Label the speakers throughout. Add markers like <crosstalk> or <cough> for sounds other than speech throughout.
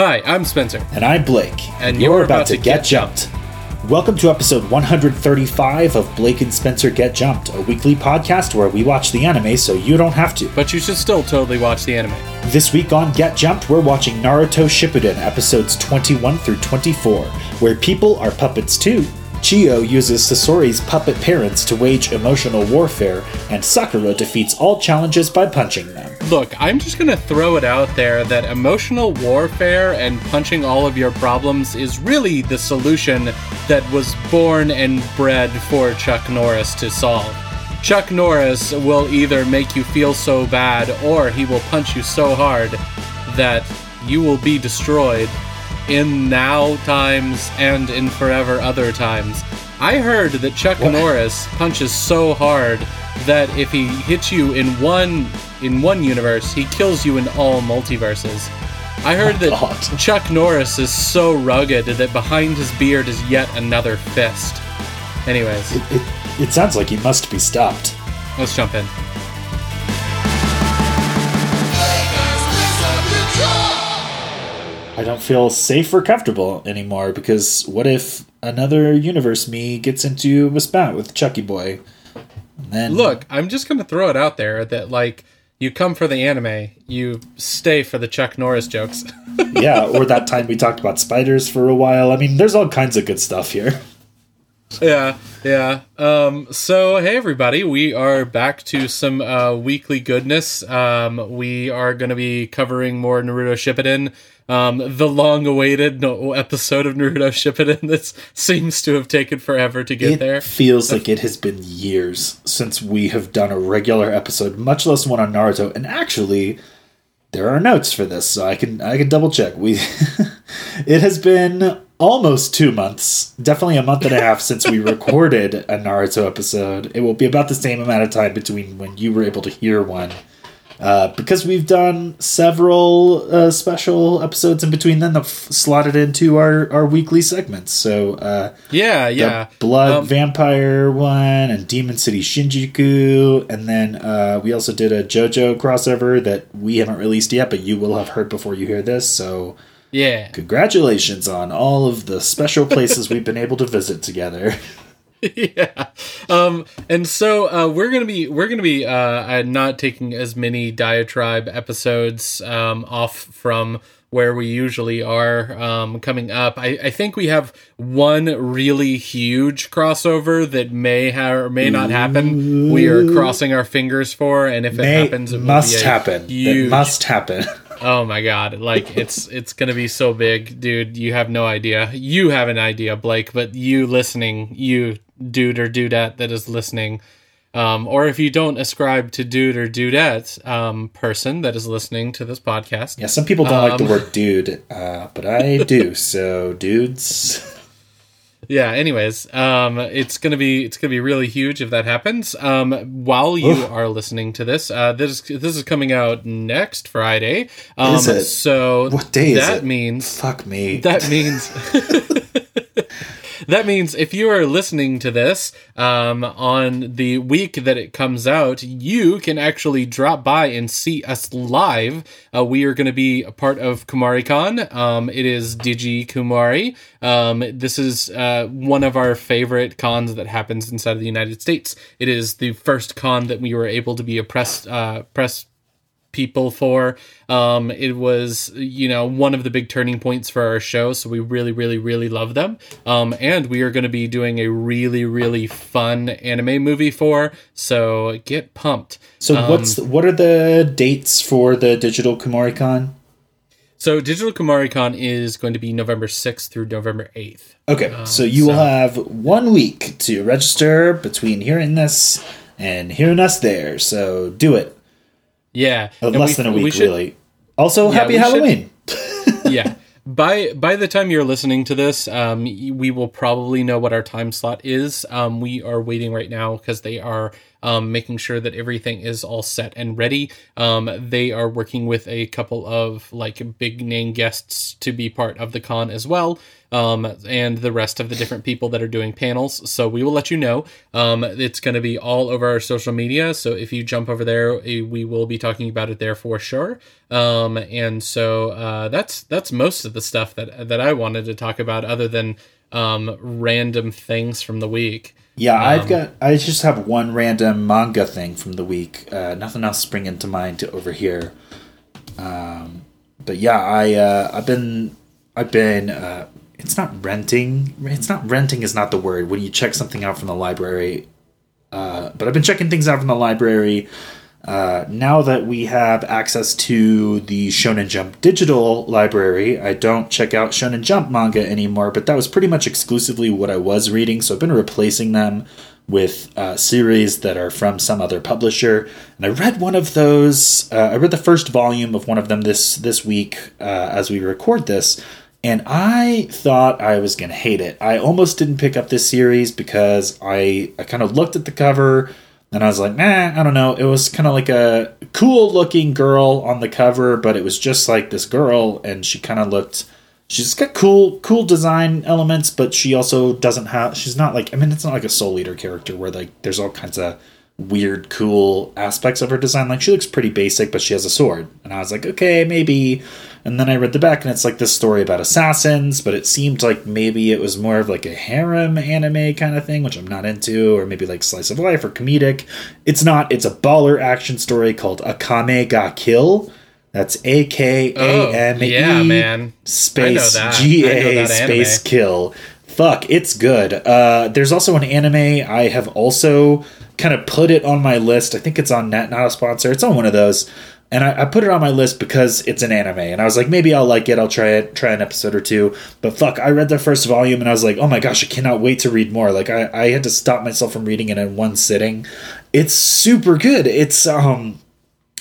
Speaker 1: Hi, I'm Spencer.
Speaker 2: And I'm Blake.
Speaker 1: And you're, about, to, get,
Speaker 2: jumped. Welcome to episode 135 of Blake and Spencer Get Jumped, a weekly podcast where we watch the anime so you don't have to.
Speaker 1: But you should still totally watch the anime.
Speaker 2: This week on Get Jumped, we're watching Naruto Shippuden episodes 21 through 24, where people are puppets too. Chiyo uses Sasori's puppet parents to wage emotional warfare, and Sakura defeats all challenges by punching them.
Speaker 1: Look, I'm just gonna throw it out there that emotional warfare and punching all of your problems is really the solution that was born and bred for Chuck Norris to solve. Chuck Norris will either make you feel so bad or he will punch you so hard that you will be destroyed in now times and in forever other times. I heard that Chuck what? Norris punches so hard that if he hits you in one in one universe, he kills you in all multiverses. I heard oh, that God. <laughs> Chuck Norris is so rugged that behind his beard is yet another fist. Anyways,
Speaker 2: it, it, it sounds like he must be stopped.
Speaker 1: Let's jump in.
Speaker 2: I don't feel safe or comfortable anymore because what if another universe me gets into a spat with Chucky Boy?
Speaker 1: And Look, I'm just gonna throw it out there that like you come for the anime, you stay for the Chuck Norris jokes. <laughs>
Speaker 2: yeah, or that time we talked about spiders for a while. I mean, there's all kinds of good stuff here.
Speaker 1: Yeah, yeah. Um, so hey everybody, we are back to some uh, weekly goodness. Um, we are going to be covering more Naruto Shippuden um, the long-awaited no, episode of Naruto Shippuden <laughs> that seems to have taken forever to get
Speaker 2: it
Speaker 1: there.
Speaker 2: Feels like it has been years since we have done a regular episode, much less one on Naruto. And actually, there are notes for this, so I can I can double check. We <laughs> it has been almost two months, definitely a month and a half since we <laughs> recorded a Naruto episode. It will be about the same amount of time between when you were able to hear one uh, because we've done several uh, special episodes in between then that f- slotted into our, our weekly segments. So, uh,
Speaker 1: yeah, yeah.
Speaker 2: Blood um, Vampire one and Demon City Shinjuku. And then uh, we also did a JoJo crossover that we haven't released yet, but you will have heard before you hear this. So,
Speaker 1: yeah.
Speaker 2: Congratulations on all of the special places we've been able to visit together. <laughs>
Speaker 1: yeah um and so uh we're gonna be we're gonna be uh not taking as many diatribe episodes um off from where we usually are um, coming up. I, I think we have one really huge crossover that may have or may not happen. We are crossing our fingers for, and if may, it happens, it
Speaker 2: must happen. Huge, it must happen.
Speaker 1: Oh my god! Like it's it's gonna be so big, dude. You have no idea. You have an idea, Blake, but you listening, you dude or dudette that is listening, um, or if you don't ascribe to dude or dudette um, person that is listening to this podcast.
Speaker 2: Yeah, some people don't um, like the um, word dude, uh, but I do. so dudes. <laughs>
Speaker 1: Yeah. Anyways, um, it's gonna be it's gonna be really huge if that happens. Um, while you Oof. are listening to this, uh, this this is coming out next Friday. Um,
Speaker 2: is it?
Speaker 1: So
Speaker 2: what day
Speaker 1: is
Speaker 2: that
Speaker 1: it? means
Speaker 2: fuck me.
Speaker 1: That means <laughs> that means if you are listening to this um, on the week that it comes out, you can actually drop by and see us live. Uh, we are going to be a part of Kumoricon. Um, it is Digi Kumori. Um, this is uh, one of our favorite cons that happens inside of the United States. It is the first con that we were able to be a press uh, press people for. Um, it was, you know, one of the big turning points for our show. So we really, really, really love them. Um, and we are going to be doing a really, really fun anime movie for. So get pumped.
Speaker 2: So um, what's what are the dates for the Digital Kumoricon?
Speaker 1: So Digital Kumoricon is going to be November 6th through November 8th.
Speaker 2: Okay, um, so you so. will have one week to register between hearing this and hearing us there. So do it.
Speaker 1: Yeah,
Speaker 2: uh, less we, than a week, should, really. Also, yeah, happy Halloween.
Speaker 1: Should, <laughs> yeah. By by the time you're listening to this, um, we will probably know what our time slot is. Um, we are waiting right now because they are um, making sure that everything is all set and ready. Um, they are working with a couple of like big name guests to be part of the con as well um, and the rest of the different people that are doing panels. So we will let you know. Um, it's going to be all over our social media. So if you jump over there, eh, we will be talking about it there for sure. Um, and so uh, that's that's most of the stuff that that I wanted to talk about, other than um, random things from the week.
Speaker 2: Yeah, I've um, got. I just have one random manga thing from the week. Uh, nothing else springing to mind over here. Um, but yeah, I uh, I've been I've been uh, it's not renting. It's not renting is not the word when you check something out from the library. Uh, but I've been checking things out from the library. Uh, now that we have access to the Shonen Jump digital library, I don't check out Shonen Jump manga anymore, but that was pretty much exclusively what I was reading, so I've been replacing them with uh, series that are from some other publisher. And I read one of those. Uh, I read the first volume of one of them this this week uh, as we record this, and I thought I was going to hate it. I almost didn't pick up this series because I, I kind of looked at the cover and I was like, nah, I don't know. It was kind of like a cool looking girl on the cover, but it was just like this girl, and she kind of looked. She's got cool, cool design elements, but she also doesn't have. She's not like. I mean, it's not like a Soul Eater character where like there's all kinds of weird, cool aspects of her design. Like she looks pretty basic, but she has a sword, and I was like, okay, maybe and then I read the back, and it's like this story about assassins, but it seemed like maybe it was more of like a harem anime kind of thing, which I'm not into, or maybe like slice of life or comedic. It's not. It's a baller action story called Akame ga Kill. That's A K A M E Yeah, man. space G A space kill. Fuck, it's good. Uh, there's also an anime I have also kind of put it on my list. I think it's on Net, not a sponsor. It's on one of those. And I, I, put it on my list because it's an anime. And i was like maybe i'll like it. I'll try it try an episode or two. But fuck i read the first volume and i was like oh my gosh i cannot wait to read more. Like i, I had to stop myself from reading it in one sitting. It's super good. It's um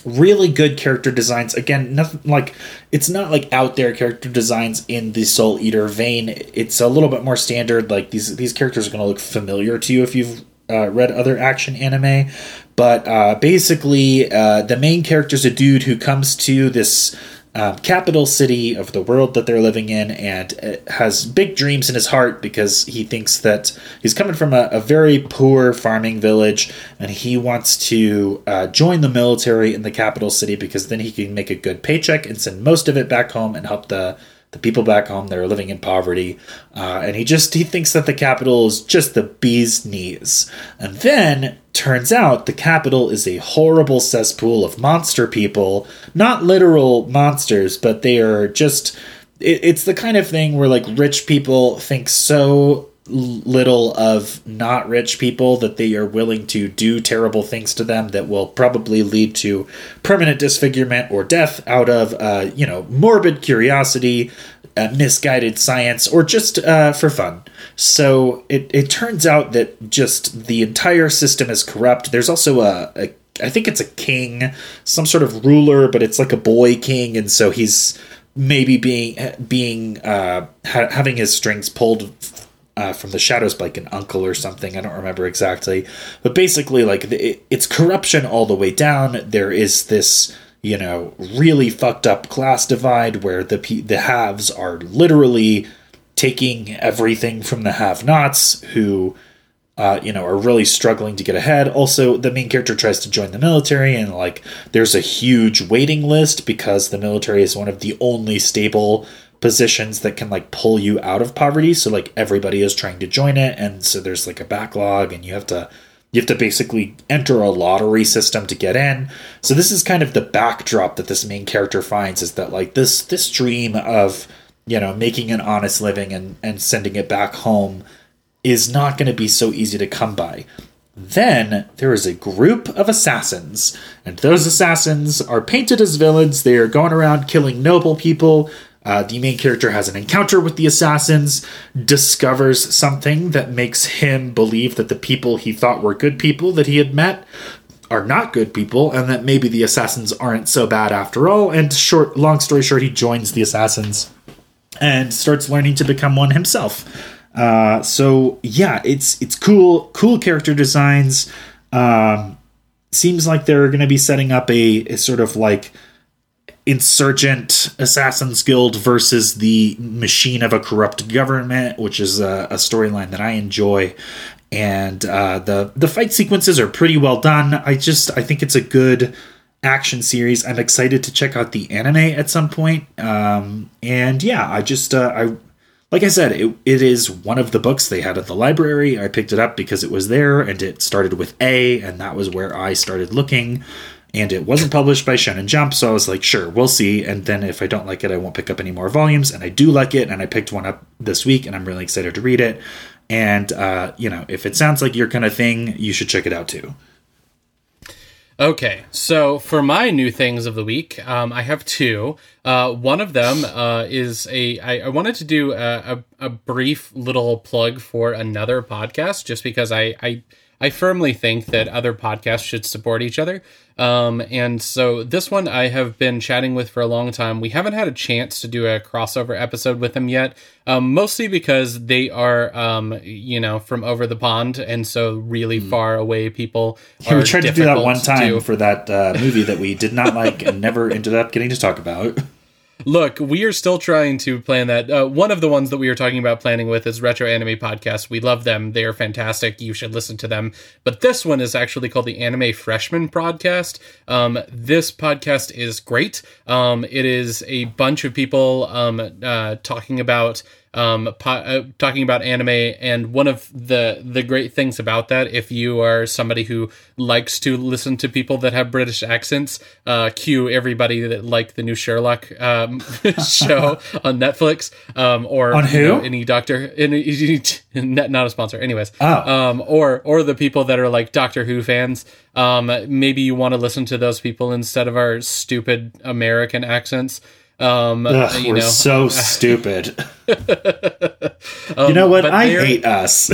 Speaker 2: really good character designs. Again nothing like it's not like out there character designs in the soul eater vein. It's a little bit more standard like these these characters are going to look familiar to you if you've uh, read other action anime. But uh, basically, uh, the main character is a dude who comes to this um, capital city of the world that they're living in and uh, has big dreams in his heart because he thinks that he's coming from a, a very poor farming village and he wants to uh, join the military in the capital city because then he can make a good paycheck and send most of it back home and help the the people back home that are living in poverty. Uh, and he just he thinks that the capital is just the bee's knees. And then turns out the capital is a horrible cesspool of monster people. Not literal monsters but they are just it, it's the kind of thing where like rich people think so little of not rich people that they are willing to do terrible things to them that will probably lead to permanent disfigurement or death out of uh, you know morbid curiosity uh, misguided science or just uh, for fun so it, it turns out that just the entire system is corrupt there's also a, a I think it's a king some sort of ruler but it's like a boy king and so he's maybe being being uh, ha- having his strings pulled uh, from the shadows by like an uncle or something. I don't remember exactly, but basically, like the, it, it's corruption all the way down. There is this, you know, really fucked up class divide where the the haves are literally taking everything from the have-nots who. Uh, you know, are really struggling to get ahead. Also, the main character tries to join the military, and like, there's a huge waiting list because the military is one of the only stable positions that can like pull you out of poverty so like everybody is trying to join it and so there's like a backlog and you have to you have to basically enter a lottery system to get in so this is kind of the backdrop that this main character finds is that like this this dream of you know making an honest living and and sending it back home is not going to be so easy to come by then there is a group of assassins, and those assassins are painted as villains. They are going around killing noble people, uh, the main character has an encounter with the assassins, discovers something that makes him believe that the people he thought were good people that he had met are not good people, and that maybe the assassins aren't so bad after all. And short, long story short, he joins the assassins and starts learning to become one himself. Uh, so yeah, it's it's cool, cool character designs. Um, seems like they're going to be setting up a, a sort of like insurgent assassins guild versus the machine of a corrupt government, which is a, a storyline that I enjoy. And uh, the the fight sequences are pretty well done. I just I think it's a good action series. I'm excited to check out the anime at some point. Um, and yeah, I just uh, I like I said, it, it is one of the books they had at the library. I picked it up because it was there and it started with A, and that was where I started looking. And it wasn't published by Shonen Jump, so I was like, sure, we'll see. And then if I don't like it, I won't pick up any more volumes. And I do like it, and I picked one up this week, and I'm really excited to read it. And, uh, you know, if it sounds like your kind of thing, you should check it out too.
Speaker 1: Okay, so for my new things of the week, um, I have two. Uh, one of them uh, is a. I, I wanted to do a, a, a brief little plug for another podcast, just because I, I I firmly think that other podcasts should support each other. Um, and so this one I have been chatting with for a long time. We haven't had a chance to do a crossover episode with them yet, um, mostly because they are, um, you know, from over the pond, and so really mm. far away people.
Speaker 2: Yeah, <laughs> we tried to do that one time for that uh, movie that we did not like and never ended up getting to talk about. <laughs>
Speaker 1: Look, we are still trying to plan that. Uh, one of the ones that we are talking about planning with is Retro Anime Podcast. We love them. They are fantastic. You should listen to them. But this one is actually called the Anime Freshman Podcast. Um, this podcast is great. Um, it is a bunch of people um, uh, talking about um, po- uh, talking about anime. And one of the the great things about that, if you are somebody who likes to listen to people that have British accents, uh, cue everybody that like the new Sherlock um, <laughs> show <laughs> on Netflix um, or
Speaker 2: on who?
Speaker 1: You know, any Doctor, any, <laughs> not a sponsor, anyways.
Speaker 2: Oh.
Speaker 1: Um, or or the people that are like Doctor Who fans. Um, maybe you want to listen to those people instead of our stupid American accents. Um,
Speaker 2: Ugh,
Speaker 1: you
Speaker 2: we're
Speaker 1: know.
Speaker 2: so <laughs> stupid. um, you know what? I hate us.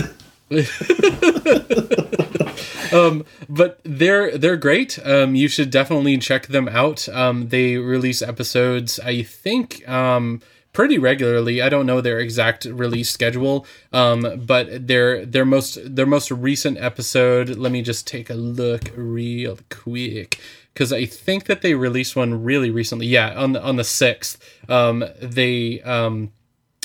Speaker 2: <laughs>
Speaker 1: um, but they're they're great. Um, you should definitely check them out. Um, they release episodes, I think, um, pretty regularly. I don't know their exact release schedule, um, but their their most their most recent episode. Let me just take a look real quick because I think that they released one really recently. Yeah, on the on the sixth, um, they um,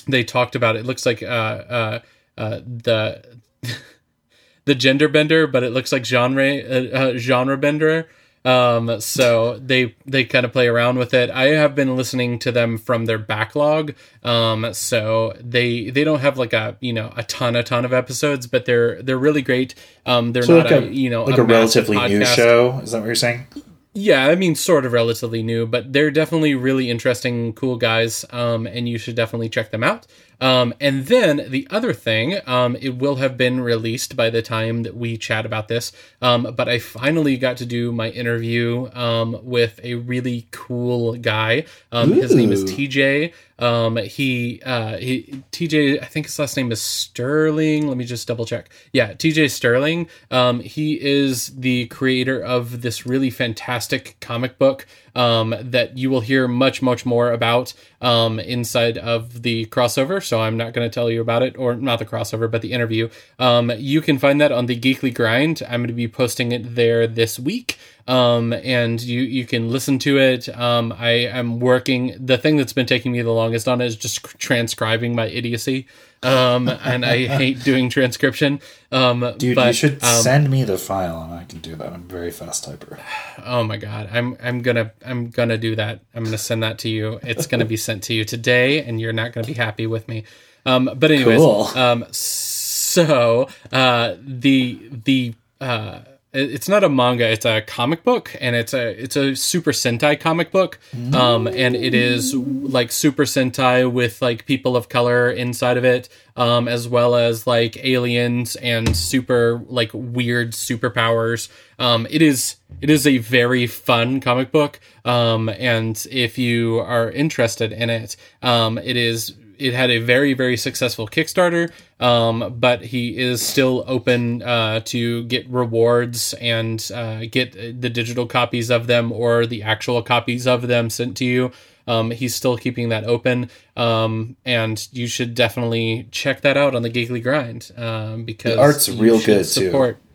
Speaker 1: they talked about it. it looks like uh, uh, uh, the <laughs> the gender bender, but it looks like genre uh, uh, genre bender. Um, so they they kind of play around with it. I have been listening to them from their backlog. Um, so they they don't have like a you know a ton a ton of episodes, but they're they're really great. Um, they're so not like a, a, you know
Speaker 2: like a, a relatively new show. Is that what you're saying?
Speaker 1: Yeah, I mean, sort of relatively new, but they're definitely really interesting, cool guys, um, and you should definitely check them out. Um, and then the other thing, um, it will have been released by the time that we chat about this. Um, but I finally got to do my interview um, with a really cool guy. Um, his name is TJ. Um, he, uh, he, TJ, I think his last name is Sterling. Let me just double check. Yeah, TJ Sterling. Um, he is the creator of this really fantastic comic book um, that you will hear much, much more about um, inside of the crossover. So I'm not going to tell you about it, or not the crossover, but the interview. Um, you can find that on the Geekly Grind. I'm going to be posting it there this week um, and you you can listen to it. Um, I am working. The thing that's been taking me the longest on is just transcribing my idiocy, um, and I hate doing transcription. Um,
Speaker 2: Dude, but, you should um, send me the file, and I can do that. I'm a very fast typer.
Speaker 1: Oh my god, I'm I'm gonna I'm gonna do that. I'm gonna send that to you. It's gonna be sent to you today, and you're not gonna be happy with me. Um, but anyways, cool. um, so uh, the the uh it's not a manga it's a comic book and it's a it's a super sentai comic book. Um and it is like super sentai with like people of color inside of it um as well as like aliens and super like weird superpowers. Um it is it is a very fun comic book um and if you are interested in it um it is it had a very very successful Kickstarter, um, but he is still open uh, to get rewards and uh, get the digital copies of them or the actual copies of them sent to you. Um, he's still keeping that open, um, and you should definitely check that out on the Geekly Grind um, because
Speaker 2: the art's real good support. too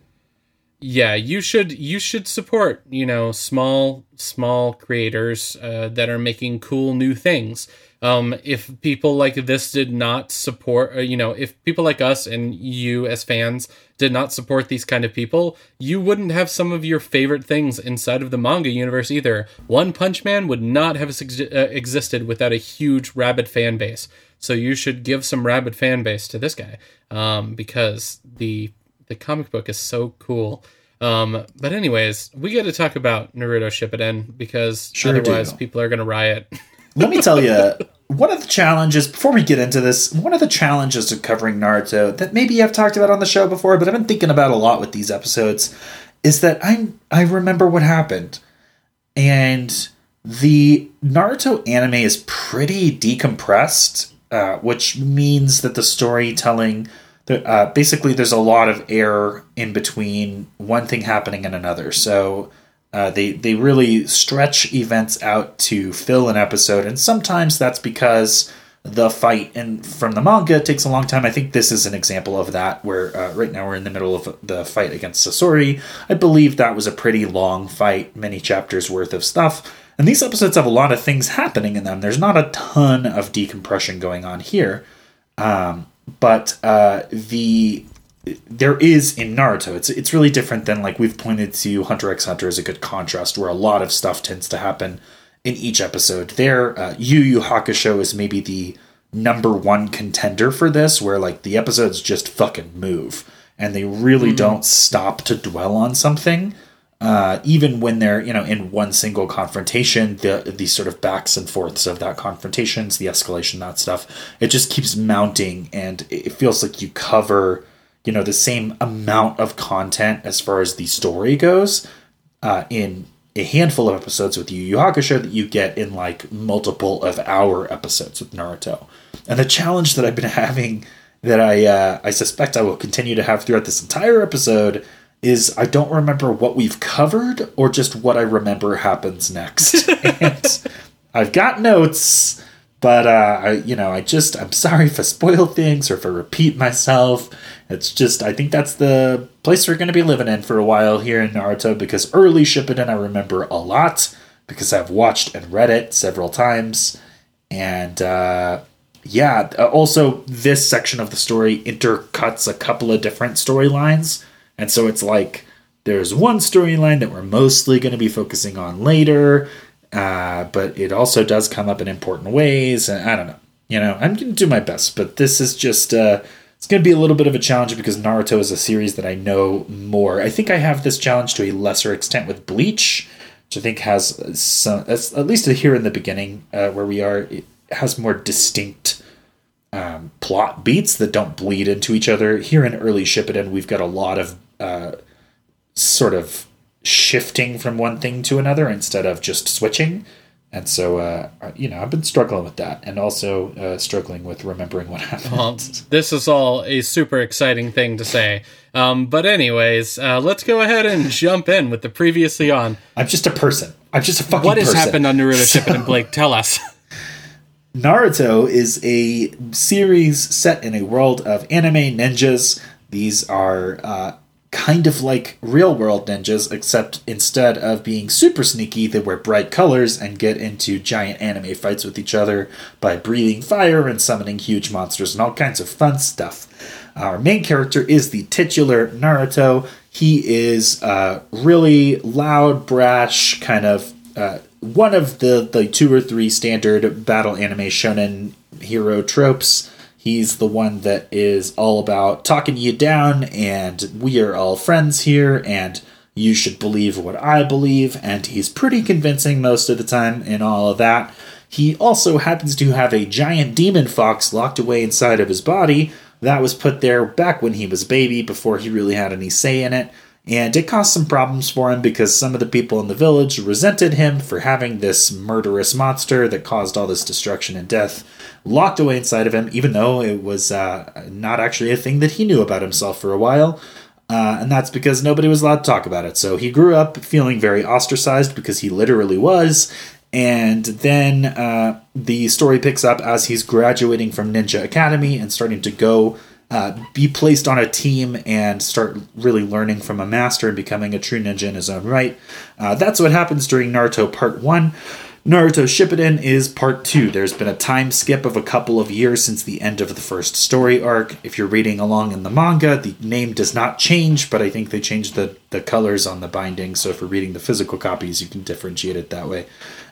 Speaker 1: yeah, you should you should support you know small small creators uh, that are making cool new things. Um, if people like this did not support, uh, you know, if people like us and you as fans did not support these kind of people, you wouldn't have some of your favorite things inside of the manga universe either. One Punch Man would not have uh, existed without a huge rabid fan base. So you should give some rabid fan base to this guy um, because the the comic book is so cool. Um, but anyways, we got to talk about Naruto Shippuden because sure otherwise do. people are going to riot. <laughs>
Speaker 2: Let me tell you, one of the challenges before we get into this, one of the challenges of covering Naruto that maybe I've talked about on the show before, but I've been thinking about a lot with these episodes, is that I I remember what happened, and the Naruto anime is pretty decompressed, uh, which means that the storytelling uh, basically there's a lot of air in between one thing happening and another. So uh, they they really stretch events out to fill an episode, and sometimes that's because the fight and from the manga takes a long time. I think this is an example of that, where uh, right now we're in the middle of the fight against Sasori. I believe that was a pretty long fight, many chapters worth of stuff. And these episodes have a lot of things happening in them. There's not a ton of decompression going on here. Um, but uh, the there is in Naruto. It's it's really different than like we've pointed to Hunter x Hunter as a good contrast, where a lot of stuff tends to happen in each episode. There, uh, Yu Yu Hakusho is maybe the number one contender for this, where like the episodes just fucking move and they really mm-hmm. don't stop to dwell on something uh, even when they're you know in one single confrontation, the the sort of backs and forths of that confrontations, the escalation, that stuff, it just keeps mounting, and it feels like you cover you know the same amount of content as far as the story goes uh, in a handful of episodes with Yu Yu Hakusho that you get in like multiple of our episodes with Naruto. And the challenge that I've been <laughs> having that I uh, I suspect I will continue to have throughout this entire episode is I don't remember what we've covered or just what I remember happens next. <laughs> and I've got notes, but uh, I, you know, I just I'm sorry if I spoil things or if I repeat myself. It's just I think that's the place we're going to be living in for a while here in Naruto because early Shippuden I remember a lot because I've watched and read it several times, and uh, yeah, also this section of the story intercuts a couple of different storylines and so it's like there's one storyline that we're mostly going to be focusing on later, uh, but it also does come up in important ways. And I don't know. You know, I'm going to do my best, but this is just. Uh, it's going to be a little bit of a challenge because Naruto is a series that I know more. I think I have this challenge to a lesser extent with Bleach, which I think has some, at least here in the beginning uh, where we are, it has more distinct um, plot beats that don't bleed into each other. Here in early Shippuden, we've got a lot of uh, sort of shifting from one thing to another instead of just switching. And so, uh, you know, I've been struggling with that and also uh, struggling with remembering what <laughs> happened. Well,
Speaker 1: this is all a super exciting thing to say. Um, but, anyways, uh, let's go ahead and jump in with the previously on.
Speaker 2: I'm just a person. I'm just a fucking
Speaker 1: What has
Speaker 2: person.
Speaker 1: happened on Naruto Shippuden and Blake? Tell us. <laughs>
Speaker 2: Naruto is a series set in a world of anime ninjas. These are uh, kind of like real world ninjas, except instead of being super sneaky, they wear bright colors and get into giant anime fights with each other by breathing fire and summoning huge monsters and all kinds of fun stuff. Our main character is the titular Naruto. He is uh, really loud, brash, kind of uh, one of the, the two or three standard battle anime shonen hero tropes. He's the one that is all about talking you down, and we are all friends here, and you should believe what I believe, and he's pretty convincing most of the time in all of that. He also happens to have a giant demon fox locked away inside of his body. That was put there back when he was a baby, before he really had any say in it. And it caused some problems for him because some of the people in the village resented him for having this murderous monster that caused all this destruction and death locked away inside of him, even though it was uh, not actually a thing that he knew about himself for a while. Uh, and that's because nobody was allowed to talk about it. So he grew up feeling very ostracized because he literally was. And then uh, the story picks up as he's graduating from Ninja Academy and starting to go uh, be placed on a team and start really learning from a master and becoming a true ninja in his own right. Uh, that's what happens during Naruto Part 1. Naruto Shippuden is part two. There's been a time skip of a couple of years since the end of the first story arc. If you're reading along in the manga, the name does not change, but I think they changed the, the colors on the binding. So if you're reading the physical copies, you can differentiate it that way.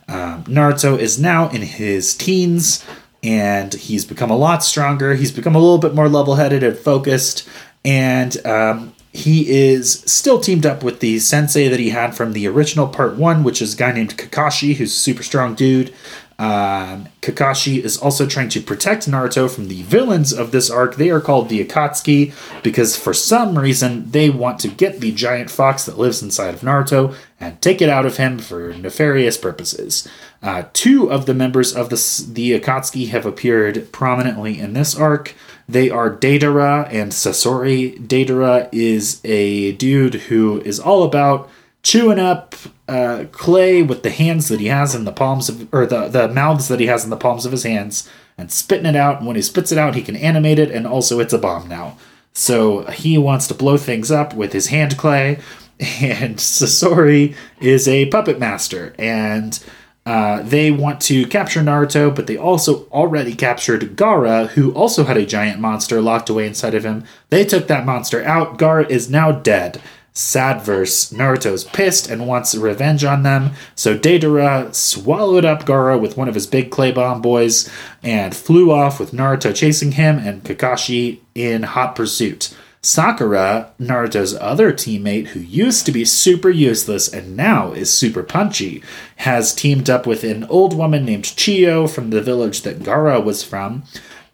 Speaker 2: Um, Naruto is now in his teens and he's become a lot stronger. He's become a little bit more level headed and focused. And um, he is still teamed up with the sensei that he had from the original part one, which is a guy named Kakashi, who's a super strong dude. Um, Kakashi is also trying to protect Naruto from the villains of this arc. They are called the Akatsuki because for some reason they want to get the giant fox that lives inside of Naruto and take it out of him for nefarious purposes. Uh, two of the members of the, the Akatsuki have appeared prominently in this arc. They are Deidara and Sasori. Deidara is a dude who is all about chewing up uh, clay with the hands that he has in the palms of, or the, the mouths that he has in the palms of his hands and spitting it out. And when he spits it out, he can animate it, and also it's a bomb now. So he wants to blow things up with his hand clay. <laughs> And Sasori is a puppet master. And uh, they want to capture Naruto, but they also already captured Gaara, who also had a giant monster locked away inside of him. They took that monster out. Gaara is now dead. Sad verse. Naruto's pissed and wants revenge on them, so Deidara swallowed up Gaara with one of his big clay bomb boys and flew off with Naruto chasing him and Kakashi in hot pursuit. Sakura, Naruto's other teammate who used to be super useless and now is super punchy, has teamed up with an old woman named Chiyo from the village that Gaara was from.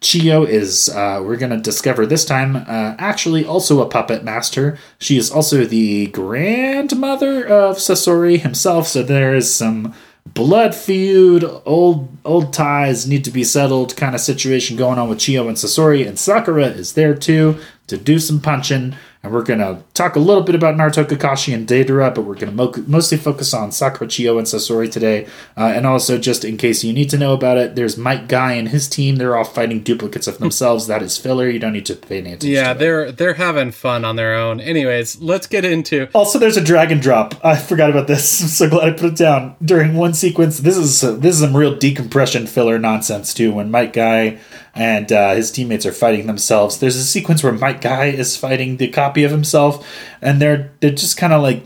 Speaker 2: Chiyo is, uh, we're going to discover this time, uh, actually also a puppet master. She is also the grandmother of Sasori himself, so there is some blood feud, old old ties need to be settled kind of situation going on with Chiyo and Sasori, and Sakura is there too to do some punching. And we're going to talk a little bit about Naruto, Kakashi, and Deidara, but we're going to mo- mostly focus on Sakura, Chiyo, and Sasori today. Uh, and also, just in case you need to know about it, there's Might Guy and his team. They're all fighting duplicates of themselves. that is filler. You don't need to pay any attention.
Speaker 1: Yeah, they're they're having fun on their own. Anyways, let's get into.
Speaker 2: Also, there's a dragon drop. I forgot about this. <laughs> I'm so glad I put it down during one sequence. This is uh, this is some real decompression filler nonsense too. When Might Guy and uh, his teammates are fighting themselves. There's a sequence where Might Guy is fighting the copy of himself, and they're they're just kind of like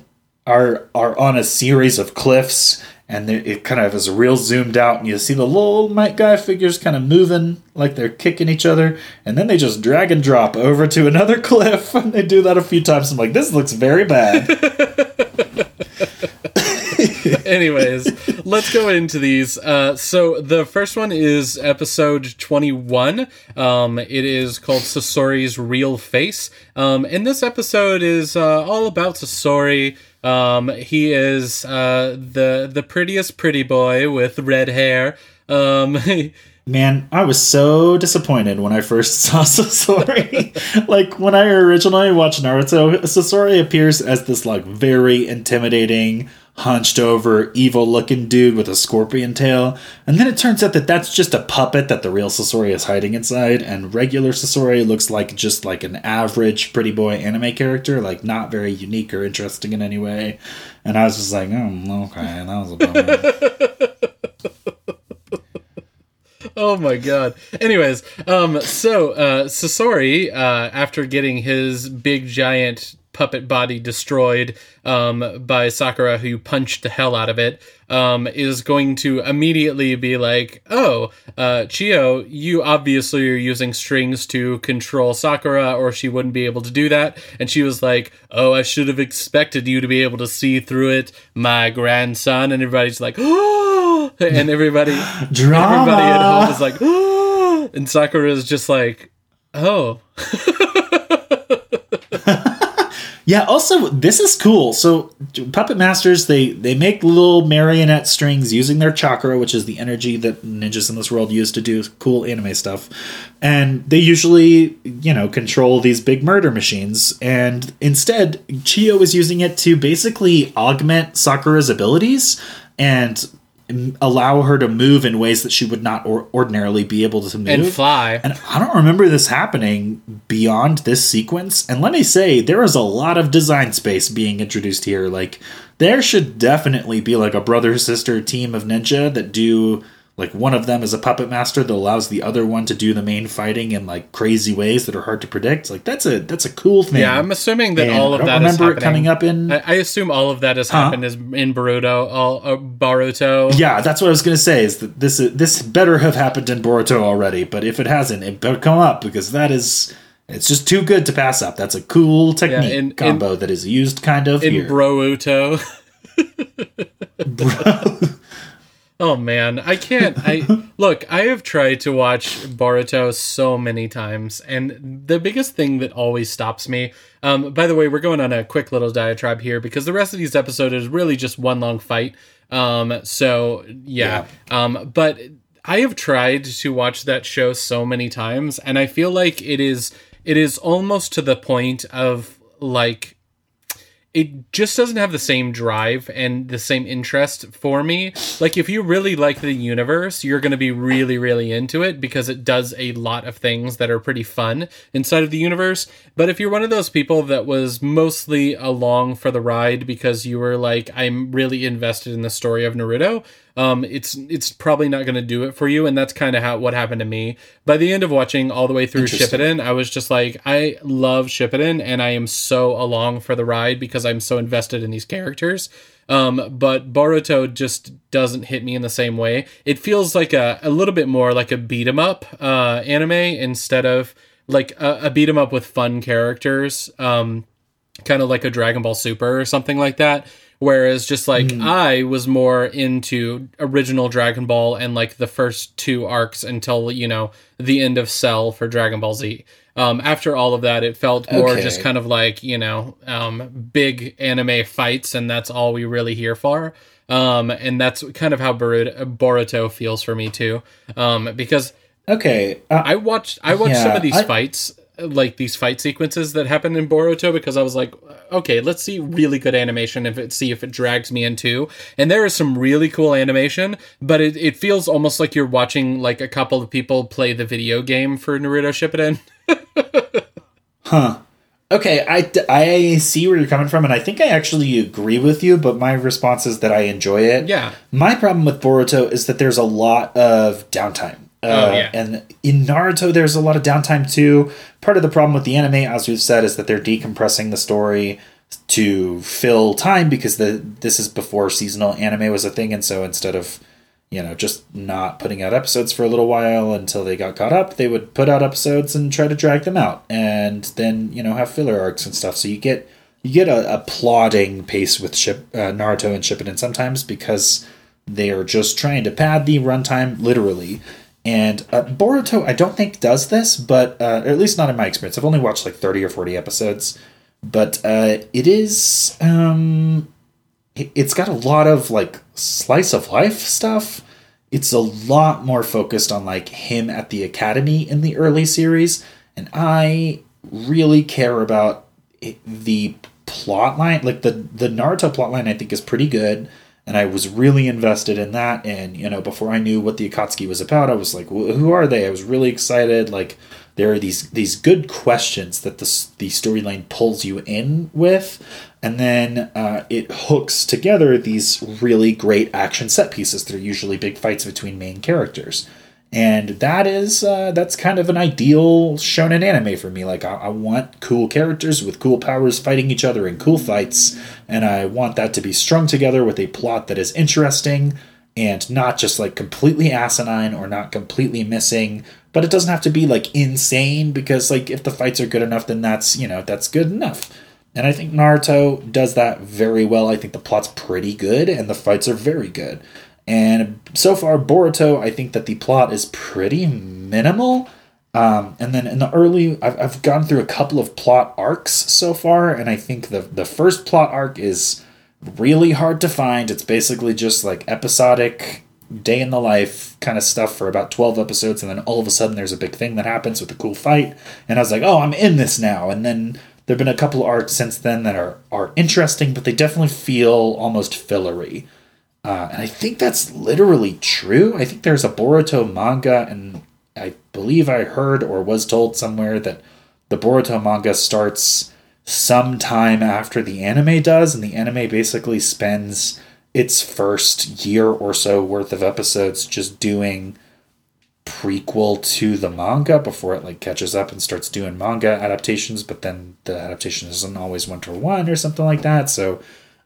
Speaker 2: are are on a series of cliffs, and it kind of is real zoomed out, and you see the little Might Guy figures kind of moving like they're kicking each other, and then they just drag and drop over to another <laughs> cliff, and they do that a few times. I'm like, this looks very bad. <laughs> <laughs>
Speaker 1: Anyways, let's go into these. Uh, so the first one is episode 21. Um, it is called Sasori's Real Face. Um, and this episode is uh, all about Sasori. Um, he is uh, the the prettiest pretty boy with red hair. Um, <laughs>
Speaker 2: Man, I was so disappointed when I first <laughs> saw Sasori. like when I originally watched Naruto, Sasori appears as this like very intimidating, hunched over, evil looking dude with a scorpion tail. And then it turns out that that's just a puppet that the real Sasori is hiding inside. And regular Sasori looks like just like an average pretty boy anime character, like not very unique or interesting in any way. And I was just like, oh, okay, that was a bummer. <laughs>
Speaker 1: oh my god. Anyways, um, so uh, Sasori, uh, after getting his big giant puppet body destroyed um, by Sakura, who punched the hell out of it, um, is going to immediately be like, "Oh, uh, Chiyo, you obviously are using strings to control Sakura, or she wouldn't be able to do that." And she was like, "Oh, I should have expected you to be able to see through it, my grandson." And everybody's like, "Oh!" And everybody, <laughs>
Speaker 2: Drama.
Speaker 1: everybody at home is like, "Oh!" And Sakura is just like, "Oh." <laughs>
Speaker 2: Yeah. Also, this is cool. So, puppet masters they they make little marionette strings using their chakra, which is the energy that ninjas in this world use to do cool anime stuff, and they usually you know control these big murder machines. And instead, Chiyo is using it to basically augment Sakura's abilities and allow her to move in ways that she would not or- ordinarily be able to move
Speaker 1: and fly.
Speaker 2: and I don't remember this happening beyond this sequence. And let me say, there is a lot of design space being introduced here. Like, there should definitely be like a brother sister team of ninja that do like one of them is a puppet master that allows the other one to do the main fighting in like crazy ways that are hard to predict. Like that's a that's a cool thing.
Speaker 1: Yeah, I'm assuming that
Speaker 2: And
Speaker 1: all
Speaker 2: I
Speaker 1: of
Speaker 2: don't
Speaker 1: that is
Speaker 2: remember it coming up in.
Speaker 1: I, I assume all of that has happened is in Boruto, all uh, Baruto.
Speaker 2: yeah, that's what I was gonna say. Is that this this better have happened in Boruto already? But if it hasn't, it better come up because that is it's just too good to pass up. That's a cool technique
Speaker 1: in- in-
Speaker 2: combo that is used kind of
Speaker 1: in
Speaker 2: here.
Speaker 1: Brouto. <laughs> oh man, I can't. I <laughs> look. I have tried to watch Boruto so many times, and the biggest thing that always stops me. Um, by the way, we're going on a quick little diatribe here because the rest of these episodes is really just one long fight. Um, so yeah. Um, but I have tried to watch that show so many times, and I feel like it is it is almost to the point of like it just doesn't have the same drive and the same interest for me. Like if you really like the universe, you're going to be really really into it because it does a lot of things that are pretty fun inside of the universe. But if you're one of those people that was mostly along for the ride because you were like I'm really invested in the story of Naruto, um, it's it's probably not going to do it for you, and that's kind of how what happened to me. By the end of watching all the way through
Speaker 2: Interesting.
Speaker 1: Shippuden, I was just like, I love Shippuden, and I am so along for the ride because I'm so invested in these characters. Um, but Boruto just doesn't hit me in the same way. It feels like a, a little bit more like a beat 'em up uh, anime instead of like a, a beat 'em up with fun characters. Um, kind of like a Dragon Ball Super or something like that. Whereas just like I was more into original Dragon Ball and like the first two arcs until, you know, the end of Cell for Dragon Ball Z. Um, after all of that, it felt more
Speaker 2: Okay.
Speaker 1: just kind of like, you know, um, big anime fights, and that's all we really here for. Um, and that's kind of how Boruto, Boruto feels for me too. Um, because
Speaker 2: okay, uh,
Speaker 1: I watched I watched some of these
Speaker 2: I-
Speaker 1: fights, like these fight sequences that happen in Boruto, because I was like, okay, let's see really good animation if it see if it drags me into. And there is some really cool animation, but it, it feels almost like you're watching like a couple of people play the video game for Naruto Shippuden. <laughs> Huh.
Speaker 2: Okay, I, I see where you're coming from, and I think I actually agree with you, but my response is that I enjoy it.
Speaker 1: Yeah.
Speaker 2: My problem with Boruto is that there's a lot of downtime. Uh,
Speaker 1: Oh, yeah.
Speaker 2: And in Naruto, there's a lot of downtime too. Part of the problem with the anime, as we've said, is that they're decompressing the story to fill time because the this is before seasonal anime was a thing, and so instead of you know just not putting out episodes for a little while until they got caught up, they would put out episodes and try to drag them out, and then you know have filler arcs and stuff. So you get you get a, a plodding pace with Ship, uh, Naruto and Shippuden sometimes because they are just trying to pad the runtime literally. And uh, Boruto, I don't think does this, but uh, at least not in my experience. I've only watched like thirty or forty episodes, but uh, it is um, it- it's got a lot of like slice of life stuff. It's a lot more focused on like him at the academy in the early series, and I really care about it, the plot line. Like the the Naruto plot line, I think is pretty good, and I was really invested in that. And you know, before I knew what the Akatsuki was about, I was like, who are they? I was really excited. Like there are these these good questions that the the storyline pulls you in with, and then uh, it hooks together these really great action set pieces. They're usually big fights between main characters, and that is uh, that's kind of an ideal shonen anime for me. Like I, I want cool characters with cool powers fighting each other in cool fights, and I want that to be strung together with a plot that is interesting and not just like completely asinine or not completely missing. But it doesn't have to be like insane because like if the fights are good enough then that's you know that's good enough. And i think naruto does that very well. I think the plot's pretty good and the fights are very good and so far boruto i think that the plot is pretty minimal um, and then in the early I've, I've gone through a couple of plot arcs so far and i think the the first plot arc is really hard to find. It's basically just like episodic day in the life kind of stuff for about 12 episodes and then all of a sudden there's a big thing that happens with a cool fight and I was like, "Oh, I'm in this now." And then there've been a couple arcs since then that are are interesting, but they definitely feel almost fillery. Uh, and I think that's literally true. I think there's a Boruto manga, and I believe I heard or was told somewhere that the Boruto manga starts sometime after the anime does, and the anime basically spends its first year or so worth of episodes just doing prequel to the manga before it like catches up and starts doing manga adaptations but then the adaptation isn't always one to one or something like that so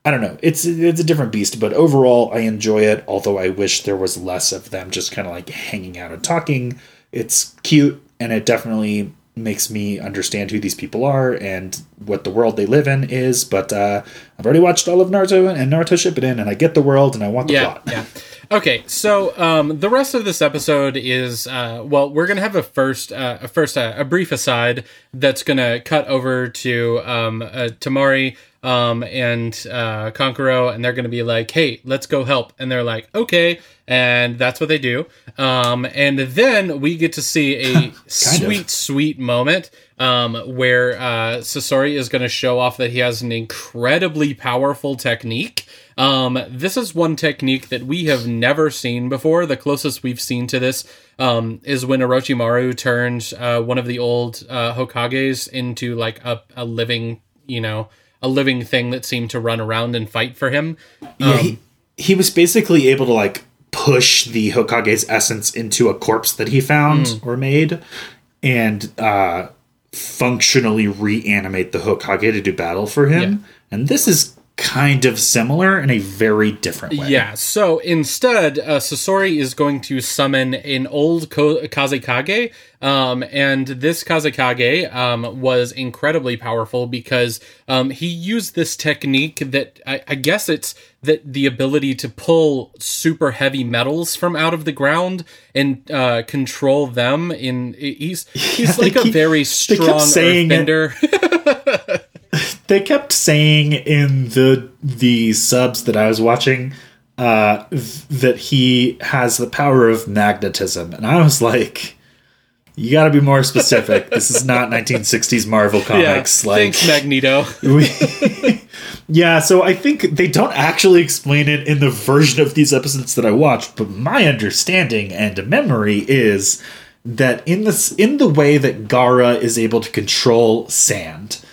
Speaker 2: i don't know. It's it's a different beast but overall i enjoy it although i wish there was less of them just kind of like hanging out and talking. It's cute and it definitely makes me understand who these people are and what the world they live in is but uh i've already watched all of naruto and naruto shippuden and i get the world and i want the
Speaker 1: yeah,
Speaker 2: plot.
Speaker 1: yeah. Okay, so um, the rest of this episode is uh, well, we're gonna have a first, uh, a first, uh, a brief aside that's gonna cut over to um, uh, Temari um, and uh, and they're gonna be like, "Hey, let's go help," and they're like, "Okay," and that's what they do. Um, and then we get to see a <laughs> sweet,
Speaker 2: of.
Speaker 1: sweet moment um, where uh, Sasori is going to show off that he has an incredibly powerful technique. Um, this is one technique that we have never seen before. The closest we've seen to this um, is when Orochimaru turned uh, one of the old uh, Hokages into like a, a living, you know, a living thing that seemed to run around and fight for him.
Speaker 2: Yeah, he, he was basically able to like push the Hokage's essence into a corpse that he found or made and uh functionally reanimate the Hokage to do battle for him. And this is kind of similar in a very different way.
Speaker 1: Yeah, so instead, uh, Sasori is going to summon an old Ko- Kazekage, um, and this Kazekage um, was incredibly powerful because um, he used this technique that I, I guess it's that the ability to pull super heavy metals from out of the ground and uh, control them. In he's he's <laughs>
Speaker 2: Yeah,
Speaker 1: like a
Speaker 2: keep-
Speaker 1: very strong earthbender. <laughs>
Speaker 2: They kept saying in the the subs that I was watching uh th- that he has the power of magnetism and I was like you got to be more specific. <laughs> this is not 1960s Marvel
Speaker 1: yeah,
Speaker 2: comics like
Speaker 1: thanks Magneto. <laughs>
Speaker 2: we, yeah, so I think they don't actually explain it in the version of these episodes that I watched, but my understanding and memory is that in this in the way that Gaara is able to control sand,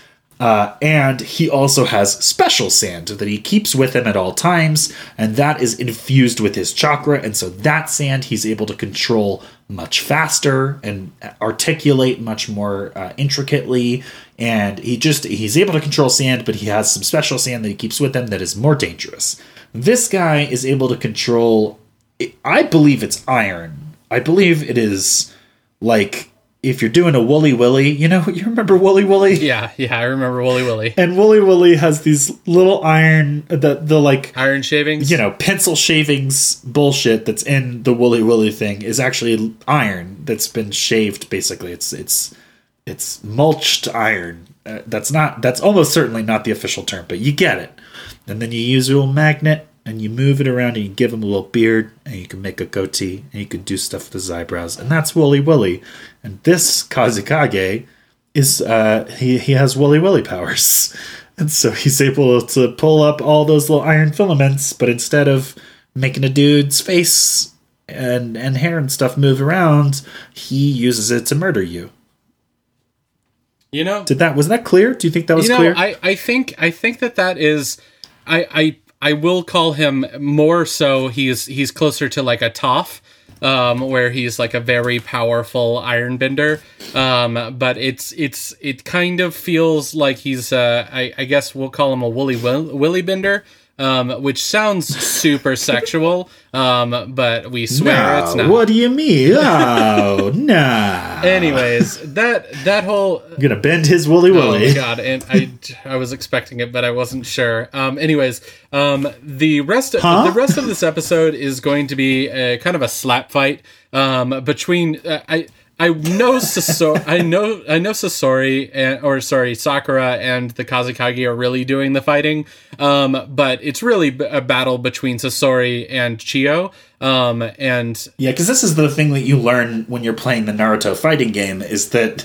Speaker 2: uh, and he also has special sand that he keeps with him at all times, and that is infused with his chakra, and so that sand he's able to control much faster and articulate much more uh, intricately. And he just he's able to control sand, but he has some special sand that he keeps with him that is more dangerous. This guy is able to control. I believe it's iron. I believe it is like if you're doing a Wooly Willy, you know, <laughs> you remember Wooly Willy?
Speaker 1: Yeah, yeah, I remember Wooly Willy.
Speaker 2: And Wooly Willy has these little iron, the the like
Speaker 1: Iron shavings.
Speaker 2: you know pencil shavings bullshit that's in the Wooly Willy thing is actually iron that's been shaved. Basically, it's it's it's mulched iron. Uh, that's not that's almost certainly not the official term, but you get it. And then you use a little magnet and you move it around and you give him a little beard and you can make a goatee and you can do stuff with his eyebrows and that's Wooly Willy. And this Kazekage is uh he he has Wooly Willy powers. <laughs> And so he's able to pull up all those little iron filaments, but instead of making a dude's face and and hair and stuff move around, he uses it to murder you.
Speaker 1: You know,
Speaker 2: Did that was that clear? Do you think that was
Speaker 1: you know,
Speaker 2: clear?
Speaker 1: I, I think I think that that is, I I I will call him more so. He's he's closer to like a Toph, um, where he's like a very powerful Ironbender. Um, but it's it's it kind of feels like he's uh, I I guess we'll call him a woolly will, willy bender. Um, which sounds super <laughs> sexual, um, but we swear it's not.
Speaker 2: what do you mean? <laughs> Oh, nah.
Speaker 1: Anyways, that that whole
Speaker 2: I'm gonna bend his woolly woolly.
Speaker 1: Oh my
Speaker 2: willy.
Speaker 1: god! And I, I was expecting it, but I wasn't sure. Um, anyways, um, the rest,
Speaker 2: Huh?
Speaker 1: the rest of this episode is going to be a, kind of a slap fight um, between uh, I. I know Sasori. I know. I know Sasori, and, or sorry, Sakura and the Kazekage are really doing the fighting. Um, but it's really b- a battle between Sasori and Chiyo. Um, and
Speaker 2: Yeah, because this is the thing that you learn when you're playing the Naruto fighting game is that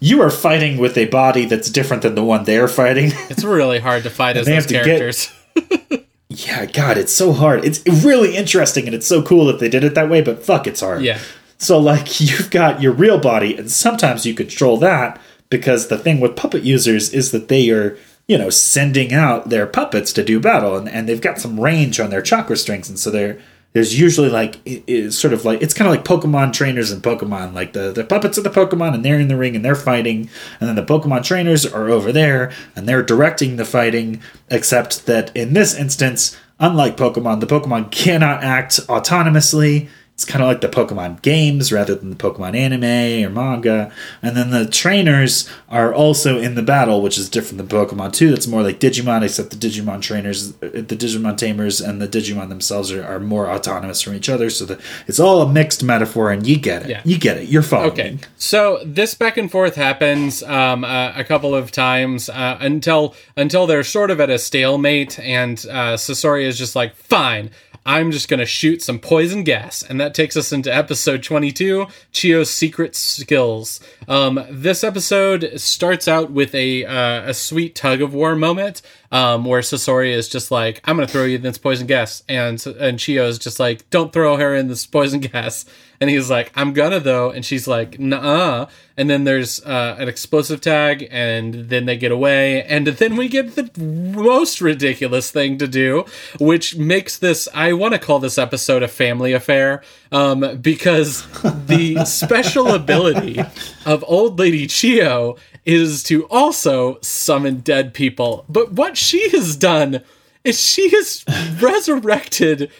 Speaker 2: you are fighting with a body that's different than the one they're fighting. <laughs>
Speaker 1: it's really hard to fight as those
Speaker 2: to get-
Speaker 1: characters. <laughs>
Speaker 2: yeah, God, it's so hard. It's really interesting and it's so cool that they did it that way, but fuck, it's hard.
Speaker 1: Yeah.
Speaker 2: So, like, <laughs> you've got your real body, and sometimes you control that because the thing with puppet users is that they are, you know, sending out their puppets to do battle, and, and they've got some range on their chakra strings, and so they're there's usually like it, it's sort of like it's kind of like Pokemon trainers and Pokemon. Like the the puppets of the Pokemon and they're in the ring and they're fighting, and then the Pokemon trainers are over there and they're directing the fighting. Except that in this instance, unlike Pokemon, the Pokemon cannot act autonomously. It's kind of like the Pokemon games rather than the Pokemon anime or manga. And then the trainers are also in the battle, which is different than Pokemon 2. That's more like Digimon, except the Digimon trainers, the Digimon tamers, and the Digimon themselves are, are more autonomous from each other. So the, it's all a mixed metaphor, and you get it.
Speaker 1: Yeah.
Speaker 2: You get it. You're following.
Speaker 1: Okay, so this back and forth happens um, uh, a couple of times uh, until until they're sort of at a stalemate, and uh, Sasori is just like, "Fine, I'm just gonna shoot some poison gas," and that takes us into episode 22, Chiyo's secret skills. Um, this episode starts out with a uh, a sweet tug of war moment. Um, where Sasori is just like, "I'm gonna throw you in this poison gas," and and Chiyo is just like, "Don't throw her in this <laughs> poison gas," and he's like, "I'm gonna though," and she's like, "Nah," and then there's uh, an explosive tag, and then they get away, and then we get the most ridiculous thing to do, which makes this I want to call this episode a family affair, um, because the <laughs> special ability of old lady Chiyo is to also summon dead people. But what she has done is she has <laughs> resurrected.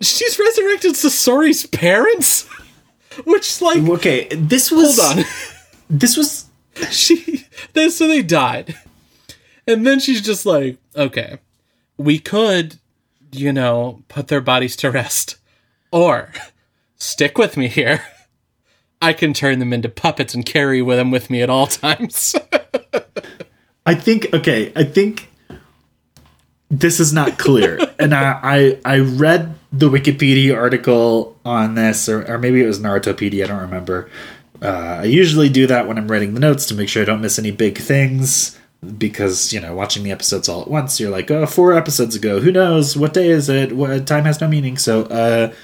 Speaker 1: She's resurrected Sasori's parents, <laughs> which like
Speaker 2: Okay, this was.
Speaker 1: hold on, <laughs>
Speaker 2: This was.
Speaker 1: she then so they died, and then she's just like, okay, we could, you know, put their bodies to rest, or stick with me here. I can turn them into puppets and carry with them with me at all times. <laughs>
Speaker 2: I think okay. I think this is not clear, <laughs> and I, I I read the Wikipedia article on this, or, or maybe it was Narutopedia. I don't remember. Uh, I usually do that when I'm writing the notes to make sure I don't miss any big things. Because you know, watching the episodes all at once, you're like, oh, four episodes ago. Who knows? What day is it? What time has no meaning. So, uh,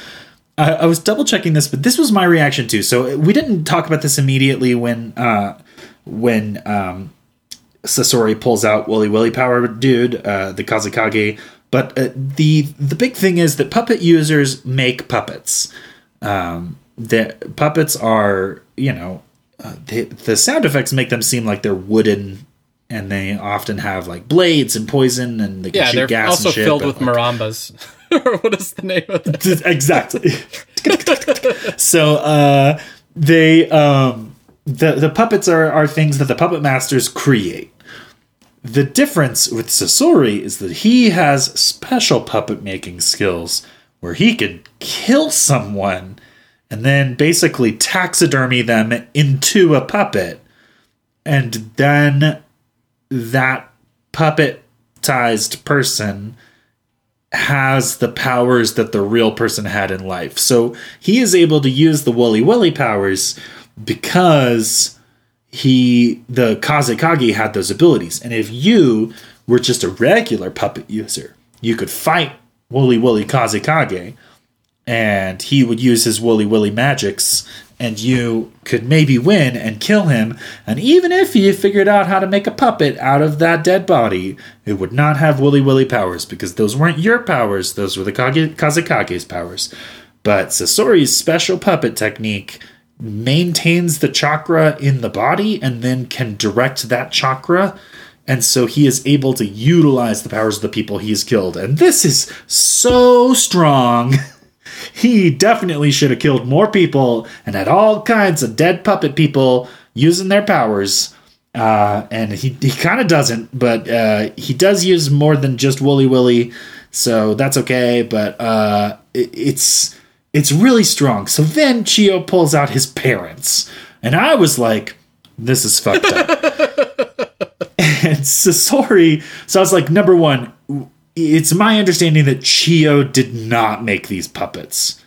Speaker 2: I, I was double checking this, but this was my reaction too. So we didn't talk about this immediately when uh, when um, Sasori pulls out Willy Willy Power Dude, uh, the Kazekage. But uh, the the big thing is that puppet users make puppets. Um, the puppets are, you know, uh, they, the sound effects make them seem like they're wooden, and they often have like blades and poison, and they can
Speaker 1: yeah,
Speaker 2: shoot
Speaker 1: they're
Speaker 2: gas
Speaker 1: also
Speaker 2: and shit,
Speaker 1: filled with
Speaker 2: like,
Speaker 1: marambas. <laughs> <laughs> or what is the name of that?
Speaker 2: exactly. <laughs> so uh, they um, the the puppets are are things that the puppet masters create. The difference with Sasori is that he has special puppet making skills where he could kill someone and then basically taxidermy them into a puppet. And then that puppetized person has the powers that the real person had in life. So he is able to use the Wooly Willy powers because he the Kazekage had those abilities. And if you were just a regular puppet user, you could fight Wooly Willy Kazekage and he would use his Wooly Willy magics and you could maybe win and kill him. And even if you figured out how to make a puppet out of that dead body, it would not have Wooly Willy powers because those weren't your powers, those were the Kage- Kazekage's powers. But Sasori's special puppet technique maintains the chakra in the body and then can direct that chakra. And so he is able to utilize the powers of the people he's killed. And this is so strong. <laughs> he definitely should have killed more people and had all kinds of dead puppet people using their powers. Uh, and he, he kind of doesn't, but uh, he does use more than just Wooly Willy, so that's okay. But uh, it, it's it's really strong. So then Chiyo pulls out his parents, and I was like, "This is fucked up." <laughs> and Sasori, so I was like, number one, it's my understanding that Chiyo did not make these puppets.